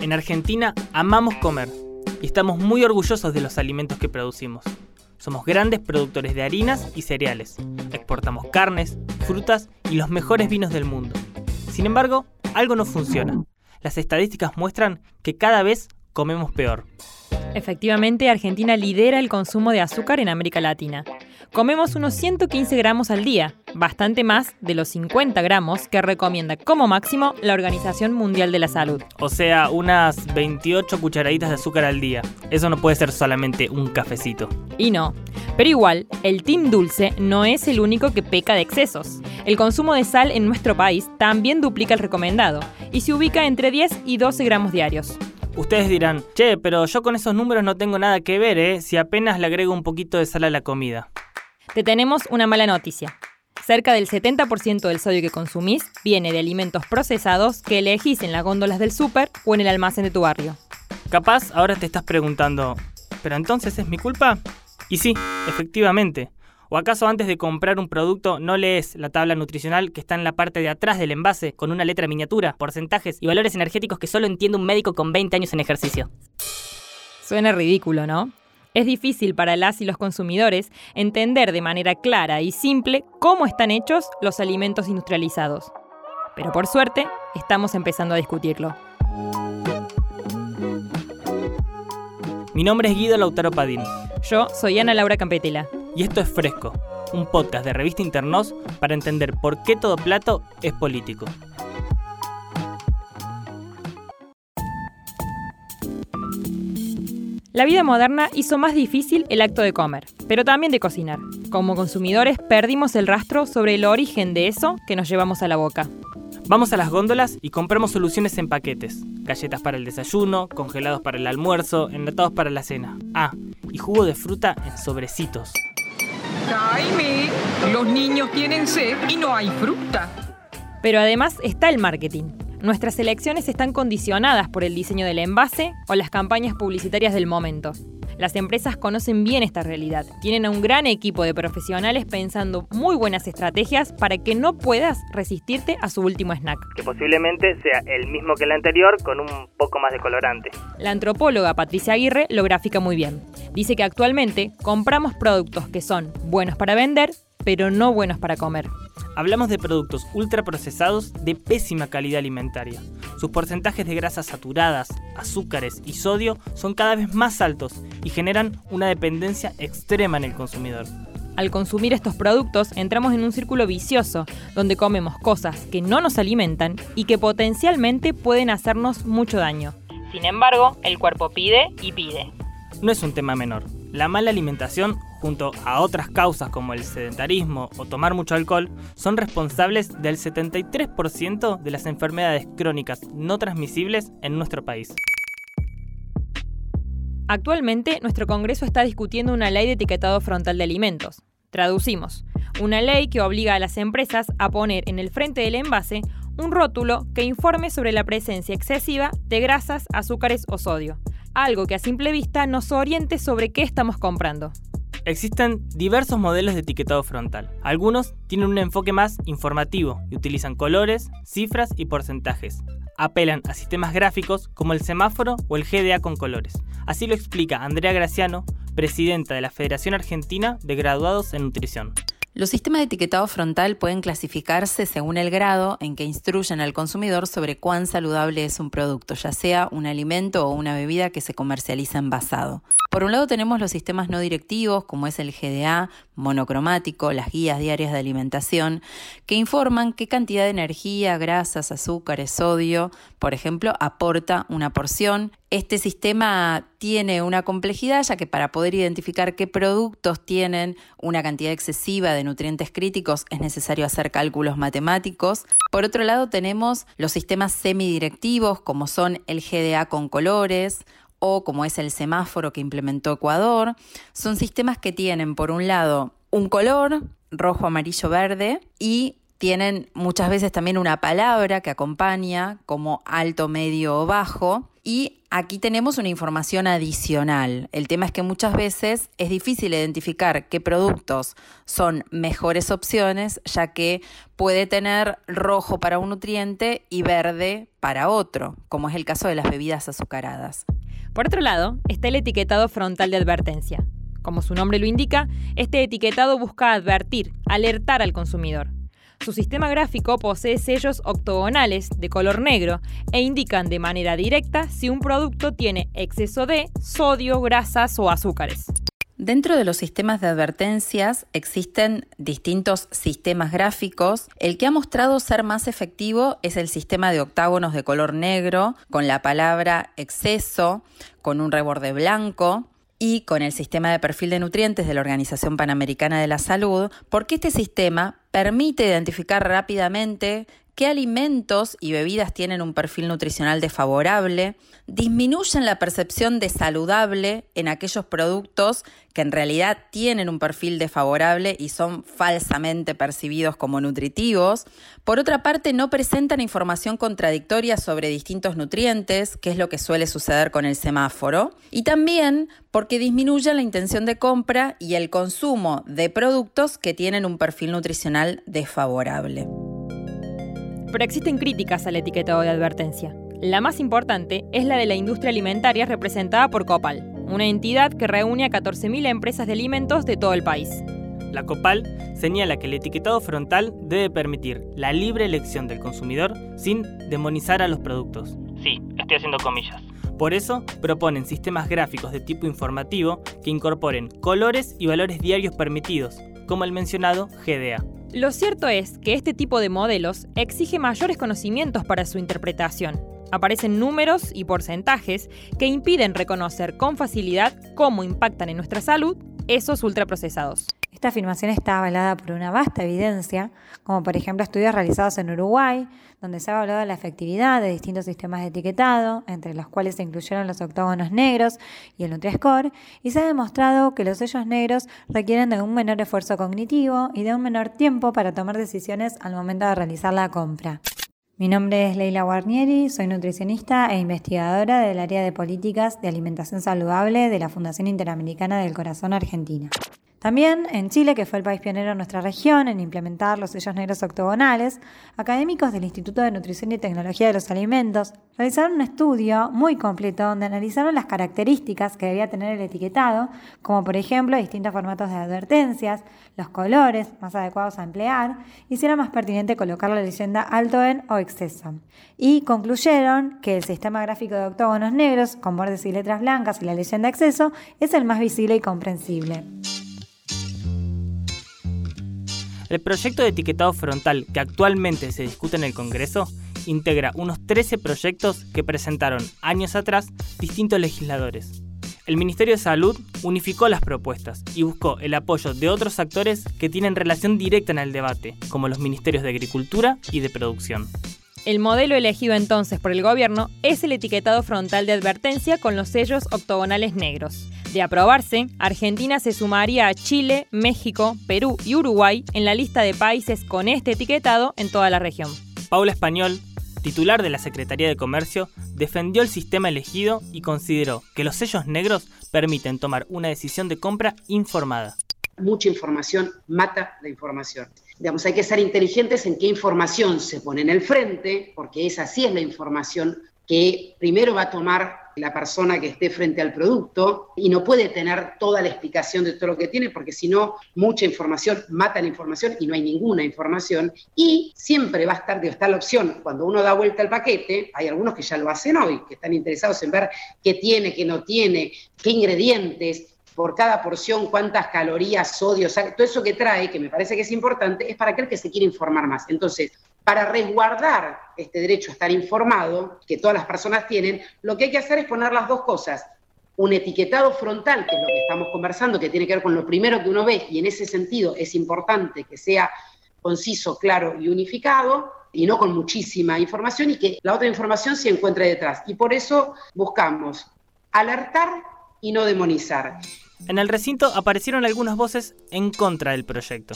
En Argentina amamos comer y estamos muy orgullosos de los alimentos que producimos. Somos grandes productores de harinas y cereales. Exportamos carnes, frutas y los mejores vinos del mundo. Sin embargo, algo no funciona. Las estadísticas muestran que cada vez comemos peor. Efectivamente, Argentina lidera el consumo de azúcar en América Latina. Comemos unos 115 gramos al día, bastante más de los 50 gramos que recomienda como máximo la Organización Mundial de la Salud. O sea, unas 28 cucharaditas de azúcar al día. Eso no puede ser solamente un cafecito. Y no. Pero igual, el Team Dulce no es el único que peca de excesos. El consumo de sal en nuestro país también duplica el recomendado y se ubica entre 10 y 12 gramos diarios. Ustedes dirán, che, pero yo con esos números no tengo nada que ver, ¿eh? Si apenas le agrego un poquito de sal a la comida. Te tenemos una mala noticia. Cerca del 70% del sodio que consumís viene de alimentos procesados que elegís en las góndolas del súper o en el almacén de tu barrio. Capaz ahora te estás preguntando, ¿pero entonces es mi culpa? Y sí, efectivamente. ¿O acaso antes de comprar un producto no lees la tabla nutricional que está en la parte de atrás del envase con una letra miniatura, porcentajes y valores energéticos que solo entiende un médico con 20 años en ejercicio? Suena ridículo, ¿no? Es difícil para las y los consumidores entender de manera clara y simple cómo están hechos los alimentos industrializados. Pero por suerte, estamos empezando a discutirlo. Mi nombre es Guido Lautaro Padín. Yo soy Ana Laura Campetela. Y esto es Fresco, un podcast de revista Internos para entender por qué todo plato es político. La vida moderna hizo más difícil el acto de comer, pero también de cocinar. Como consumidores perdimos el rastro sobre el origen de eso que nos llevamos a la boca. Vamos a las góndolas y compramos soluciones en paquetes. Galletas para el desayuno, congelados para el almuerzo, enlatados para la cena. Ah, y jugo de fruta en sobrecitos. Jaime, los niños tienen sed y no hay fruta. Pero además está el marketing. Nuestras elecciones están condicionadas por el diseño del envase o las campañas publicitarias del momento. Las empresas conocen bien esta realidad, tienen a un gran equipo de profesionales pensando muy buenas estrategias para que no puedas resistirte a su último snack. Que posiblemente sea el mismo que el anterior con un poco más de colorante. La antropóloga Patricia Aguirre lo grafica muy bien. Dice que actualmente compramos productos que son buenos para vender, pero no buenos para comer. Hablamos de productos ultraprocesados de pésima calidad alimentaria. Sus porcentajes de grasas saturadas, azúcares y sodio son cada vez más altos y generan una dependencia extrema en el consumidor. Al consumir estos productos entramos en un círculo vicioso donde comemos cosas que no nos alimentan y que potencialmente pueden hacernos mucho daño. Sin embargo, el cuerpo pide y pide. No es un tema menor. La mala alimentación junto a otras causas como el sedentarismo o tomar mucho alcohol, son responsables del 73% de las enfermedades crónicas no transmisibles en nuestro país. Actualmente, nuestro Congreso está discutiendo una ley de etiquetado frontal de alimentos. Traducimos, una ley que obliga a las empresas a poner en el frente del envase un rótulo que informe sobre la presencia excesiva de grasas, azúcares o sodio, algo que a simple vista nos oriente sobre qué estamos comprando. Existen diversos modelos de etiquetado frontal. Algunos tienen un enfoque más informativo y utilizan colores, cifras y porcentajes. Apelan a sistemas gráficos como el semáforo o el GDA con colores. Así lo explica Andrea Graciano, presidenta de la Federación Argentina de Graduados en Nutrición. Los sistemas de etiquetado frontal pueden clasificarse según el grado en que instruyen al consumidor sobre cuán saludable es un producto, ya sea un alimento o una bebida que se comercializa envasado. Por un lado tenemos los sistemas no directivos, como es el GDA, monocromático, las guías diarias de alimentación, que informan qué cantidad de energía, grasas, azúcares, sodio, por ejemplo, aporta una porción. Este sistema tiene una complejidad ya que para poder identificar qué productos tienen una cantidad excesiva de nutrientes críticos es necesario hacer cálculos matemáticos. Por otro lado tenemos los sistemas semidirectivos como son el GDA con colores o como es el semáforo que implementó Ecuador, son sistemas que tienen por un lado un color, rojo, amarillo, verde, y tienen muchas veces también una palabra que acompaña como alto, medio o bajo. Y aquí tenemos una información adicional. El tema es que muchas veces es difícil identificar qué productos son mejores opciones, ya que puede tener rojo para un nutriente y verde para otro, como es el caso de las bebidas azucaradas. Por otro lado, está el etiquetado frontal de advertencia. Como su nombre lo indica, este etiquetado busca advertir, alertar al consumidor. Su sistema gráfico posee sellos octogonales de color negro e indican de manera directa si un producto tiene exceso de sodio, grasas o azúcares. Dentro de los sistemas de advertencias existen distintos sistemas gráficos. El que ha mostrado ser más efectivo es el sistema de octágonos de color negro, con la palabra exceso, con un reborde blanco y con el sistema de perfil de nutrientes de la Organización Panamericana de la Salud, porque este sistema permite identificar rápidamente qué alimentos y bebidas tienen un perfil nutricional desfavorable, disminuyen la percepción de saludable en aquellos productos que en realidad tienen un perfil desfavorable y son falsamente percibidos como nutritivos. Por otra parte, no presentan información contradictoria sobre distintos nutrientes, que es lo que suele suceder con el semáforo. Y también porque disminuyen la intención de compra y el consumo de productos que tienen un perfil nutricional desfavorable. Pero existen críticas al etiquetado de advertencia. La más importante es la de la industria alimentaria representada por Copal, una entidad que reúne a 14.000 empresas de alimentos de todo el país. La COPAL señala que el etiquetado frontal debe permitir la libre elección del consumidor sin demonizar a los productos. Sí, estoy haciendo comillas. Por eso proponen sistemas gráficos de tipo informativo que incorporen colores y valores diarios permitidos, como el mencionado GDA. Lo cierto es que este tipo de modelos exige mayores conocimientos para su interpretación. Aparecen números y porcentajes que impiden reconocer con facilidad cómo impactan en nuestra salud esos ultraprocesados. Esta afirmación está avalada por una vasta evidencia, como por ejemplo estudios realizados en Uruguay, donde se ha evaluado la efectividad de distintos sistemas de etiquetado, entre los cuales se incluyeron los octógonos negros y el Nutri-Score, y se ha demostrado que los sellos negros requieren de un menor esfuerzo cognitivo y de un menor tiempo para tomar decisiones al momento de realizar la compra. Mi nombre es Leila Guarnieri, soy nutricionista e investigadora del área de políticas de alimentación saludable de la Fundación Interamericana del Corazón Argentina. También en Chile, que fue el país pionero en nuestra región en implementar los sellos negros octogonales, académicos del Instituto de Nutrición y Tecnología de los Alimentos realizaron un estudio muy completo donde analizaron las características que debía tener el etiquetado, como por ejemplo distintos formatos de advertencias, los colores más adecuados a emplear y si era más pertinente colocar la leyenda alto en o exceso. Y concluyeron que el sistema gráfico de octógonos negros con bordes y letras blancas y la leyenda exceso es el más visible y comprensible. El proyecto de etiquetado frontal que actualmente se discute en el Congreso integra unos 13 proyectos que presentaron años atrás distintos legisladores. El Ministerio de Salud unificó las propuestas y buscó el apoyo de otros actores que tienen relación directa en el debate, como los Ministerios de Agricultura y de Producción. El modelo elegido entonces por el gobierno es el etiquetado frontal de advertencia con los sellos octogonales negros. De aprobarse, Argentina se sumaría a Chile, México, Perú y Uruguay en la lista de países con este etiquetado en toda la región. Paula Español, titular de la Secretaría de Comercio, defendió el sistema elegido y consideró que los sellos negros permiten tomar una decisión de compra informada. Mucha información mata la información. Digamos, hay que ser inteligentes en qué información se pone en el frente, porque esa sí es la información que primero va a tomar la persona que esté frente al producto y no puede tener toda la explicación de todo lo que tiene, porque si no, mucha información mata la información y no hay ninguna información. Y siempre va a estar, está la opción, cuando uno da vuelta al paquete, hay algunos que ya lo hacen hoy, que están interesados en ver qué tiene, qué no tiene, qué ingredientes, por cada porción, cuántas calorías, sodio, todo eso que trae, que me parece que es importante, es para aquel que se quiere informar más. Entonces, para resguardar este derecho a estar informado, que todas las personas tienen, lo que hay que hacer es poner las dos cosas. Un etiquetado frontal, que es lo que estamos conversando, que tiene que ver con lo primero que uno ve, y en ese sentido es importante que sea conciso, claro y unificado, y no con muchísima información, y que la otra información se encuentre detrás. Y por eso buscamos alertar y no demonizar. En el recinto aparecieron algunas voces en contra del proyecto.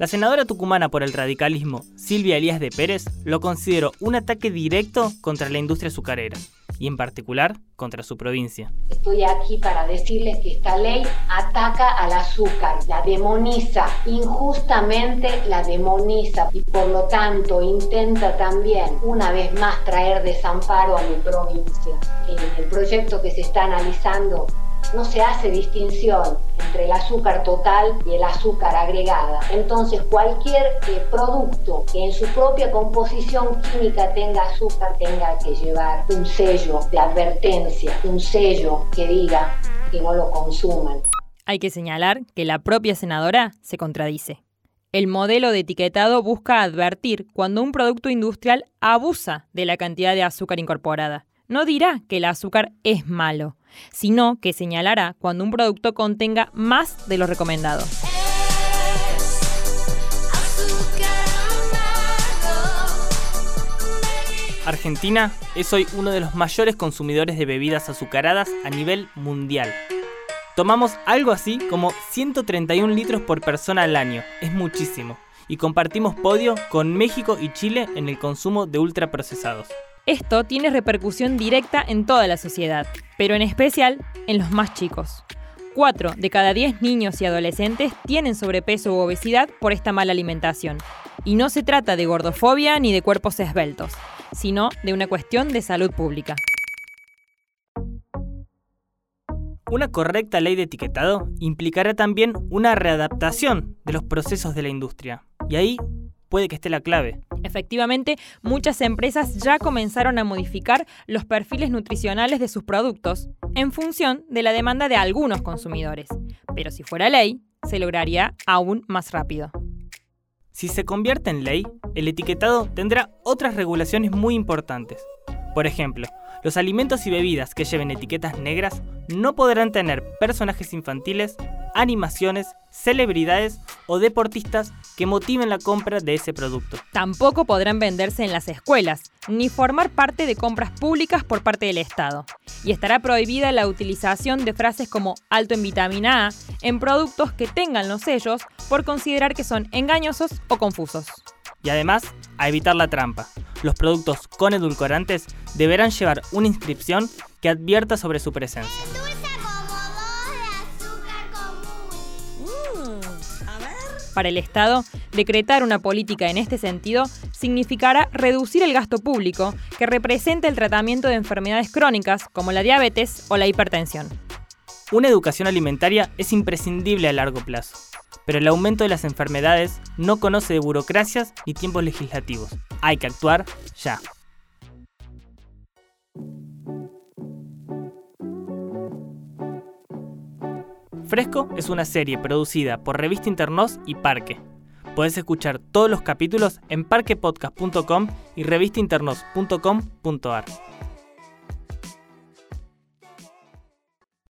La senadora tucumana por el radicalismo, Silvia Elías de Pérez, lo consideró un ataque directo contra la industria azucarera y en particular contra su provincia. Estoy aquí para decirles que esta ley ataca al azúcar, la demoniza, injustamente la demoniza y por lo tanto intenta también una vez más traer desamparo a mi provincia. En el proyecto que se está analizando no se hace distinción entre el azúcar total y el azúcar agregada. Entonces cualquier eh, producto que en su propia composición química tenga azúcar tenga que llevar un sello de advertencia, un sello que diga que no lo consuman. Hay que señalar que la propia senadora se contradice. El modelo de etiquetado busca advertir cuando un producto industrial abusa de la cantidad de azúcar incorporada. No dirá que el azúcar es malo, sino que señalará cuando un producto contenga más de lo recomendado. Argentina es hoy uno de los mayores consumidores de bebidas azucaradas a nivel mundial. Tomamos algo así como 131 litros por persona al año, es muchísimo, y compartimos podio con México y Chile en el consumo de ultraprocesados. Esto tiene repercusión directa en toda la sociedad, pero en especial en los más chicos. 4 de cada 10 niños y adolescentes tienen sobrepeso u obesidad por esta mala alimentación. Y no se trata de gordofobia ni de cuerpos esbeltos, sino de una cuestión de salud pública. Una correcta ley de etiquetado implicará también una readaptación de los procesos de la industria. Y ahí puede que esté la clave. Efectivamente, muchas empresas ya comenzaron a modificar los perfiles nutricionales de sus productos en función de la demanda de algunos consumidores. Pero si fuera ley, se lograría aún más rápido. Si se convierte en ley, el etiquetado tendrá otras regulaciones muy importantes. Por ejemplo, los alimentos y bebidas que lleven etiquetas negras no podrán tener personajes infantiles, animaciones, celebridades o deportistas que motiven la compra de ese producto. Tampoco podrán venderse en las escuelas, ni formar parte de compras públicas por parte del Estado. Y estará prohibida la utilización de frases como alto en vitamina A en productos que tengan los sellos por considerar que son engañosos o confusos. Y además, a evitar la trampa. Los productos con edulcorantes deberán llevar una inscripción que advierta sobre su presencia. Para el Estado, decretar una política en este sentido significará reducir el gasto público que representa el tratamiento de enfermedades crónicas como la diabetes o la hipertensión. Una educación alimentaria es imprescindible a largo plazo, pero el aumento de las enfermedades no conoce de burocracias ni tiempos legislativos. Hay que actuar ya. Fresco es una serie producida por Revista Internos y Parque. Puedes escuchar todos los capítulos en parquepodcast.com y revistainternos.com.ar.